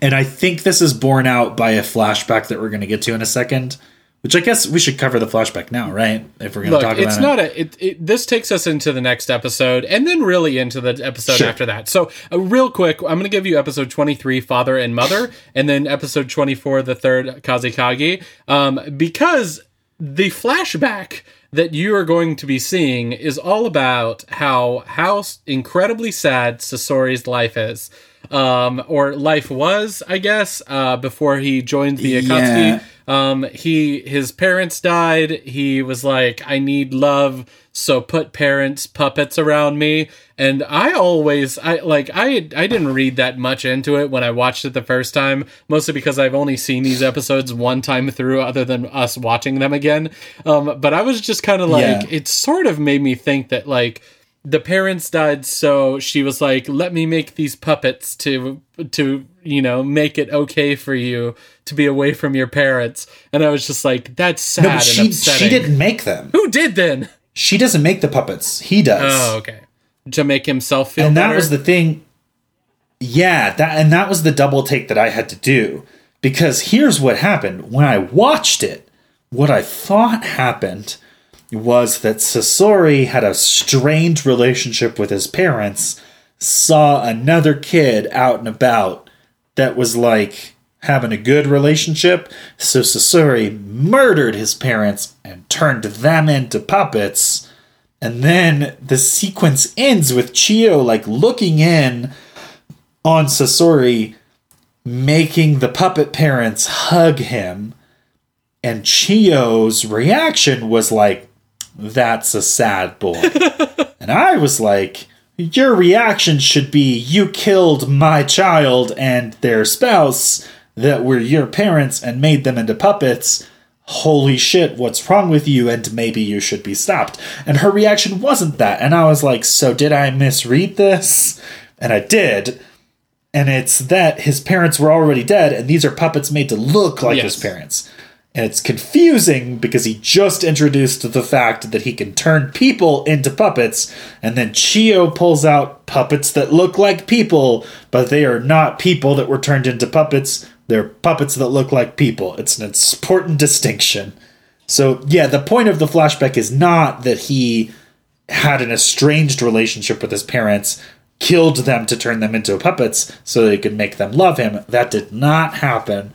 Speaker 2: And I think this is borne out by a flashback that we're going to get to in a second, Which I guess we should cover the flashback now, right? If we're going to talk about
Speaker 1: it's not a. It, it, this takes us into the next episode, and then really into the episode
Speaker 2: Sure.
Speaker 1: after that. So, uh, real quick, I'm going to give you episode 23, Father and Mother, and then episode 24, the third Kazekage, um, because the flashback that you are going to be seeing is all about how how incredibly sad Sasori's life is. Um, or life was, I guess, uh, before he joined the Akatsuki.
Speaker 2: Yeah.
Speaker 1: Um, he his parents died. He was like, I need love, so put parents puppets around me. And I always I like I I didn't read that much into it when I watched it the first time, mostly because I've only seen these episodes one time through, other than us watching them again. Um, but I was just kind of like,
Speaker 2: Yeah.
Speaker 1: it sort of made me think that like the parents died so she was like let me make these puppets to to you know make it okay for you to be away from your parents and i was just like that's sad
Speaker 2: No, she she didn't make them.
Speaker 1: who did then
Speaker 2: She doesn't make the puppets. He does.
Speaker 1: oh okay to make himself feel
Speaker 2: and that was the thing. Yeah, that and that was the double take that I had to do because here's what happened when I watched it. What I thought happened was that Sasori had a strained relationship with his parents, saw another kid out and about that was like having a good relationship, so Sasori murdered his parents and turned them into puppets. And then the sequence ends with Chiyo like looking in on Sasori, making the puppet parents hug him. And Chiyo's reaction was like, That's a sad boy. <laughs> and I was like, Your reaction should be, You killed my child and their spouse that were your parents and made them into puppets holy shit, what's wrong with you? And maybe you should be stopped. And her reaction wasn't that. And I was like, so did I misread this? And I did. And it's that his parents were already dead, and these are puppets made to look like his parents. And it's confusing because he just introduced the fact that he can turn people into puppets, and then Chiyo pulls out puppets that look like people, but they are not people that were turned into puppets. They're puppets that look like people. It's an important distinction. So, yeah, the point of the flashback is not that he had an estranged relationship with his parents, killed them to turn them into puppets so they could make them love him. That did not happen.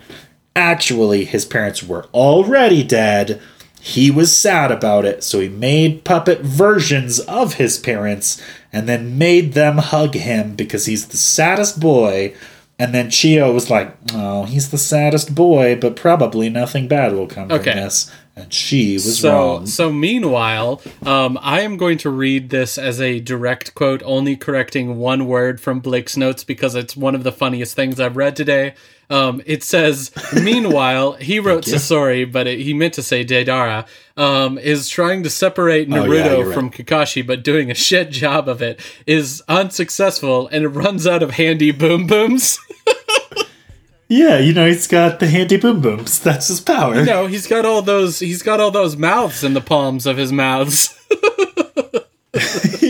Speaker 2: Actually, his parents were already dead. He was sad about it, so he made puppet versions of his parents and then made them hug him because he's the saddest boy. And then Chiyo was like, Oh, he's the saddest boy, but probably nothing bad will come
Speaker 1: Okay.
Speaker 2: from this. And she was
Speaker 1: so
Speaker 2: wrong.
Speaker 1: so meanwhile um, i am going to read this as a direct quote only correcting one word from blake's notes because it's one of the funniest things i've read today um, it says <laughs> meanwhile he wrote sasori but it, he meant to say deidara um, is trying to separate
Speaker 2: Oh, yeah,
Speaker 1: naruto
Speaker 2: right.
Speaker 1: from kakashi but doing a shit job of it is unsuccessful and it runs out of handy boom booms <laughs>
Speaker 2: Yeah, you know, he's got the handy boom booms. <laughs> That's his power.
Speaker 1: no he's got all those he's got all those mouths in the palms of his mouths <laughs> <laughs>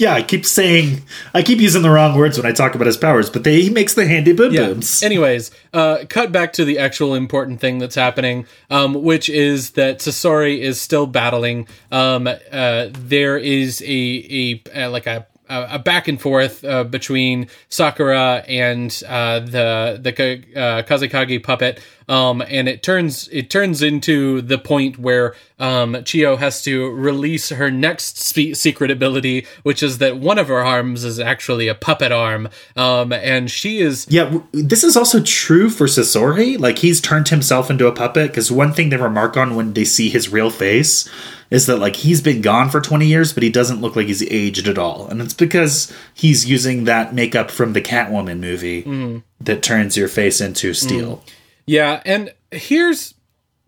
Speaker 2: yeah, I keep saying, I keep using the wrong words when I talk about his powers, but they, he makes the handy boom booms.
Speaker 1: Anyways, uh, cut back to the actual important thing that's happening, um, which is that Sasori is still battling. Um, uh, there is a, a, uh like a a back and forth uh, between Sakura and uh, the the uh, Kazekage puppet, um, and it turns it turns into the point where um, Chiyo has to release her next spe- secret ability, which is that one of her arms is actually a puppet arm, um, and she is
Speaker 2: Yeah, this is also true for Sasori. Like, he's turned himself into a puppet, because one thing they remark on when they see his real face is that, like, he's been gone for 20 years, but he doesn't look like he's aged at all. And it's because he's using that makeup from the Catwoman movie that turns your face into steel.
Speaker 1: Yeah, and here's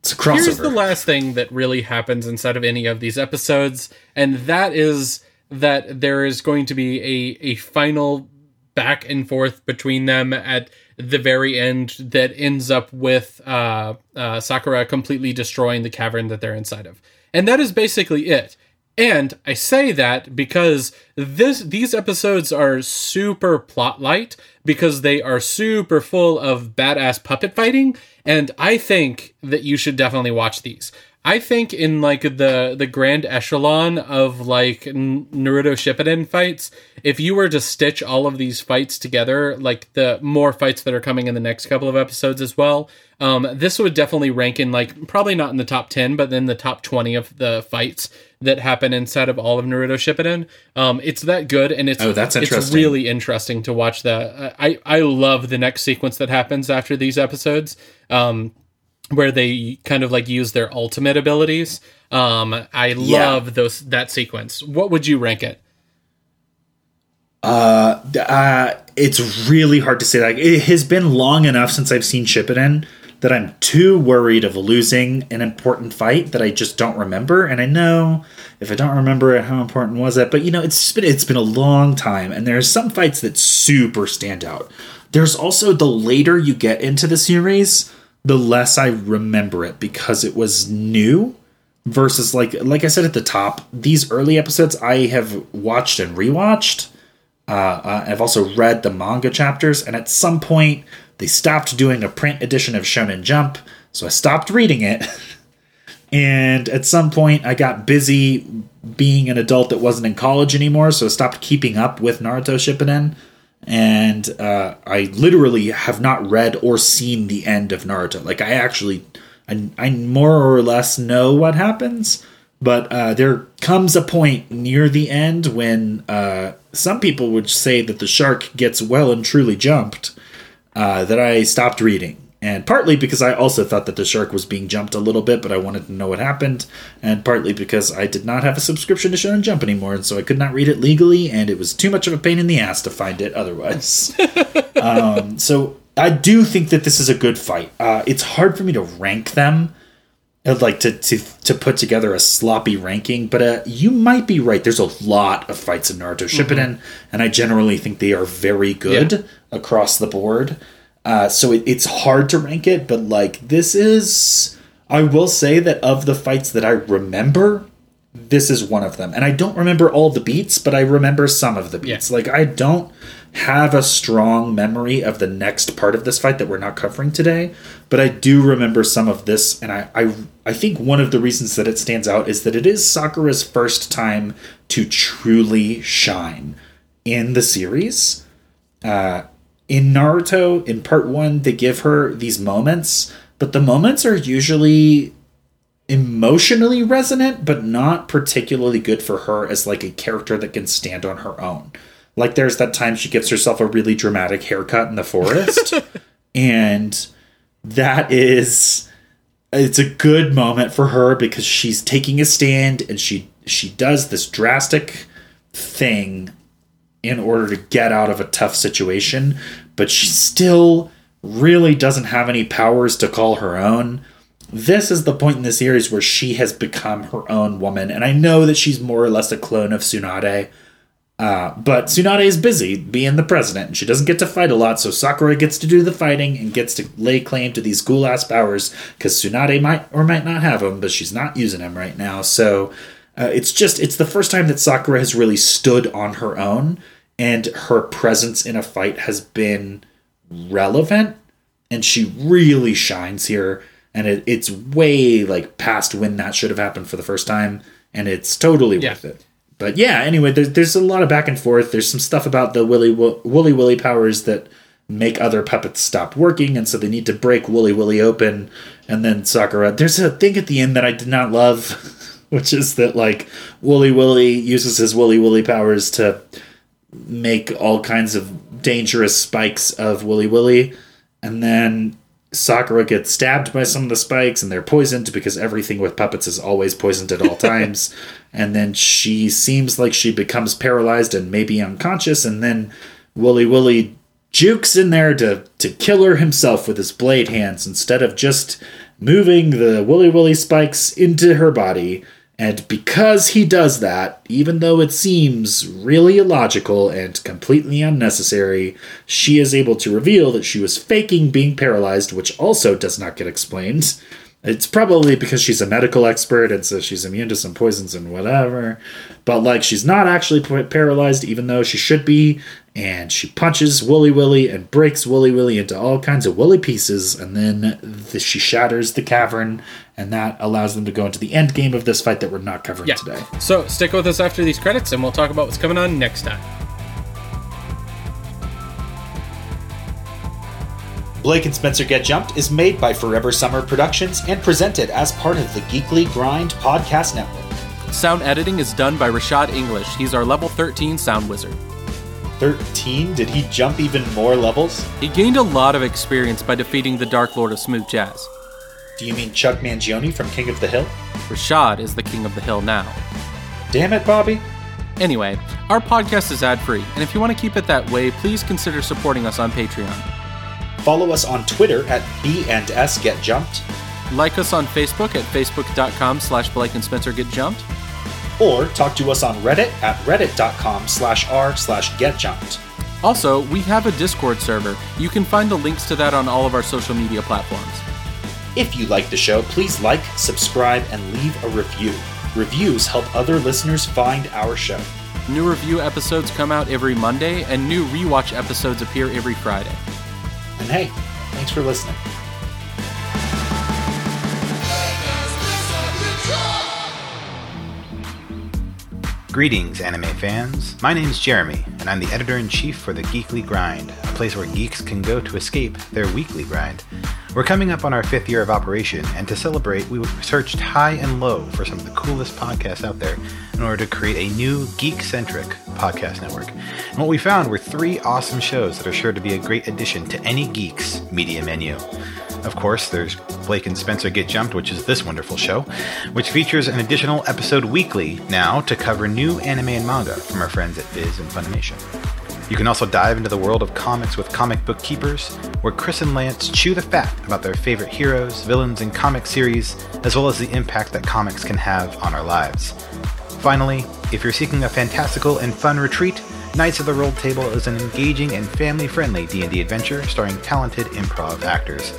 Speaker 2: It's a crossover.
Speaker 1: here's the last thing that really happens inside of any of these episodes, and that is that there is going to be a a final back and forth between them at the very end that ends up with uh, uh, Sakura completely destroying the cavern that they're inside of, and that is basically it. And I say that because this these episodes are super plot light because they are super full of badass puppet fighting and I think that you should definitely watch these. I think in like the the grand echelon of like Naruto Shippuden fights, if you were to stitch all of these fights together, like the more fights that are coming in the next couple of episodes as well, um, this would definitely rank in like probably not in the top ten, but then the top twenty of the fights that happen inside of all of Naruto Shippuden. Um, it's that good, and it's
Speaker 2: oh, that's interesting.
Speaker 1: It's really interesting to watch that. I I love the next sequence that happens after these episodes. Um, where they kind of like use their ultimate abilities. Um, I yeah. love those that sequence. What would you rank it?
Speaker 2: Uh, uh, it's really hard to say. Like it has been long enough since I've seen Shippuden that I'm too worried of losing an important fight that I just don't remember. And I know if I don't remember it, how important was it? But you know, it's been it's been a long time, and there's some fights that super stand out. There's also the later you get into the series, the less I remember it because it was new versus like like I said at the top, these early episodes I have watched and rewatched. Uh, uh, I've also read the manga chapters, and at some point they stopped doing a print edition of Shonen Jump, so I stopped reading it. <laughs> and at some point, I got busy being an adult that wasn't in college anymore, so I stopped keeping up with Naruto Shippuden and uh, I literally have not read or seen the end of Naruto. Like I actually, I, I more or less know what happens, but uh, there comes a point near the end when uh, some people would say that the shark gets well and truly jumped. Uh, that I stopped reading and partly because I also thought that the shark was being jumped a little bit, but I wanted to know what happened, and partly because I did not have a subscription to Shonen Jump anymore, and so I could not read it legally, and it was too much of a pain in the ass to find it otherwise. <laughs> um, so I do think that this is a good fight. Uh, it's hard for me to rank them, I'd like to, to to put together a sloppy ranking, but uh, you might be right. There's a lot of fights in Naruto Shippuden, mm-hmm. and I generally think they are very good yeah. across the board. Uh, so it, it's hard to rank it, but like this is, I will say that of the fights that I remember, this is one of them. And I don't remember all the beats, but I remember some of the beats. Yeah. Like I don't have a strong memory of the next part of this fight that we're not covering today, but I do remember some of this, and I I, I think one of the reasons that it stands out is that it is Sakura's first time to truly shine in the series. Uh, in Naruto, in part one, they give her these moments, but the moments are usually emotionally resonant, but not particularly good for her as like a character that can stand on her own. Like there's that time she gives herself a really dramatic haircut in the forest, <laughs> and that is it's a good moment for her because she's taking a stand and she she does this drastic thing in order to get out of a tough situation but she still really doesn't have any powers to call her own. This is the point in the series where she has become her own woman, and I know that she's more or less a clone of Tsunade. Uh, but Tsunade is busy being the president, and she doesn't get to fight a lot, so Sakura gets to do the fighting and gets to lay claim to these cool ass powers, because Tsunade might or might not have them, but she's not using them right now. So uh, it's just, it's the first time that Sakura has really stood on her own, and her presence in a fight has been relevant and she really shines here and it, it's way like past when that should have happened for the first time and it's totally yeah. worth it. But yeah anyway there's, there's a lot of back and forth. There's some stuff about the willy woolly willy powers that make other puppets stop working and so they need to break woolly willy open and then sakura there's a thing at the end that i did not love <laughs> which is that like woolly willy uses his woolly willy powers to make all kinds of dangerous spikes of Willy Willy, and then Sakura gets stabbed by some of the spikes, and they're poisoned because everything with puppets is always poisoned at all <laughs> times. and then she seems like she becomes paralyzed and maybe unconscious, and then Willy Willy jukes in there to to kill her himself with his blade hands instead of just moving the Willy Willy spikes into her body and because he does that, even though it seems really illogical and completely unnecessary, she is able to reveal that she was faking being paralyzed, which also does not get explained. It's probably because she's a medical expert and so she's immune to some poisons and whatever. But like she's not actually paralyzed, even though she should be. And she punches Wooly Willy and breaks Wooly Willy into all kinds of woolly pieces. And then the, she shatters the cavern, and that allows them to go into the end game of this fight that we're not covering
Speaker 1: Yeah.
Speaker 2: today.
Speaker 1: So stick with us after these credits, and we'll talk about what's coming on next time.
Speaker 2: Blake and Spencer Get Jumped is made by Forever Summer Productions and presented as part of the Geekly Grind podcast network.
Speaker 1: Sound editing is done by Rashad English. He's our level 13 sound wizard.
Speaker 2: 13? Did he jump even more levels?
Speaker 1: He gained a lot of experience by defeating the Dark Lord of Smooth Jazz.
Speaker 2: Do you mean Chuck Mangione from King of the Hill?
Speaker 1: Rashad is the king of the hill now.
Speaker 2: Damn it, Bobby.
Speaker 1: Anyway, our podcast is ad free, and if you want to keep it that way, please consider supporting us on Patreon.
Speaker 2: Follow us on Twitter at B and S Get Jumped,
Speaker 1: Like us on Facebook at facebook.com slash Blake and Spencer Get Jumped.
Speaker 2: or talk to us on Reddit at reddit.com slash r slash get jumped.
Speaker 1: Also, we have a Discord server. You can find the links to that on all of our social media platforms.
Speaker 2: If you like the show, please like, subscribe, and leave a review. Reviews help other listeners find our show.
Speaker 1: New review episodes come out every Monday, and new rewatch episodes appear every Friday.
Speaker 2: And hey, thanks for listening.
Speaker 3: Greetings, anime fans. My name's Jeremy, and I'm the editor in chief for the Geekly Grind, a place where geeks can go to escape their weekly grind. We're coming up on our fifth year of operation, and to celebrate, we searched high and low for some of the coolest podcasts out there in order to create a new geek centric podcast network. And what we found were three awesome shows that are sure to be a great addition to any geek's media menu. Of course, there's Blake and Spencer Get Jumped, which is this wonderful show, which features an additional episode weekly now to cover new anime and manga from our friends at Viz and Funimation. You can also dive into the world of comics with Comic Book Keepers, where Chris and Lance chew the fat about their favorite heroes, villains, and comic series, as well as the impact that comics can have on our lives. Finally, if you're seeking a fantastical and fun retreat, Knights of the Roll Table is an engaging and family-friendly D&D adventure starring talented improv actors.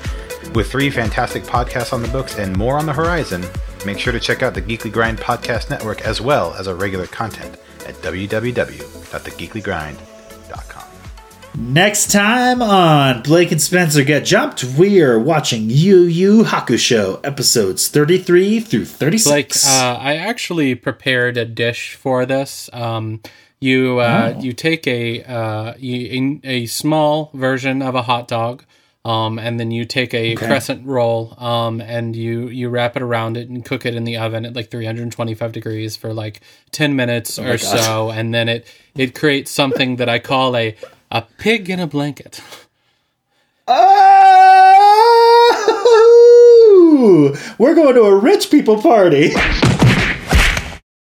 Speaker 3: With three fantastic podcasts on the books and more on the horizon, make sure to check out the Geekly Grind podcast network as well as our regular content at www.thegeeklygrind.com.
Speaker 2: Next time on Blake and Spencer Get Jumped, we are watching Yu Yu Hakusho episodes 33 through 36.
Speaker 1: Like, uh, I actually prepared a dish for this. Um, you uh,
Speaker 2: Oh.
Speaker 1: you take a uh, you, in, a small version of a hot dog, um, and then you take a
Speaker 2: Okay.
Speaker 1: crescent roll, um, and you you wrap it around it and cook it in the oven at like 325 degrees for like 10 minutes
Speaker 2: Oh
Speaker 1: or so, and then it it creates something that I call a a pig in a blanket.
Speaker 2: Oh! We're going to a rich people party. <laughs>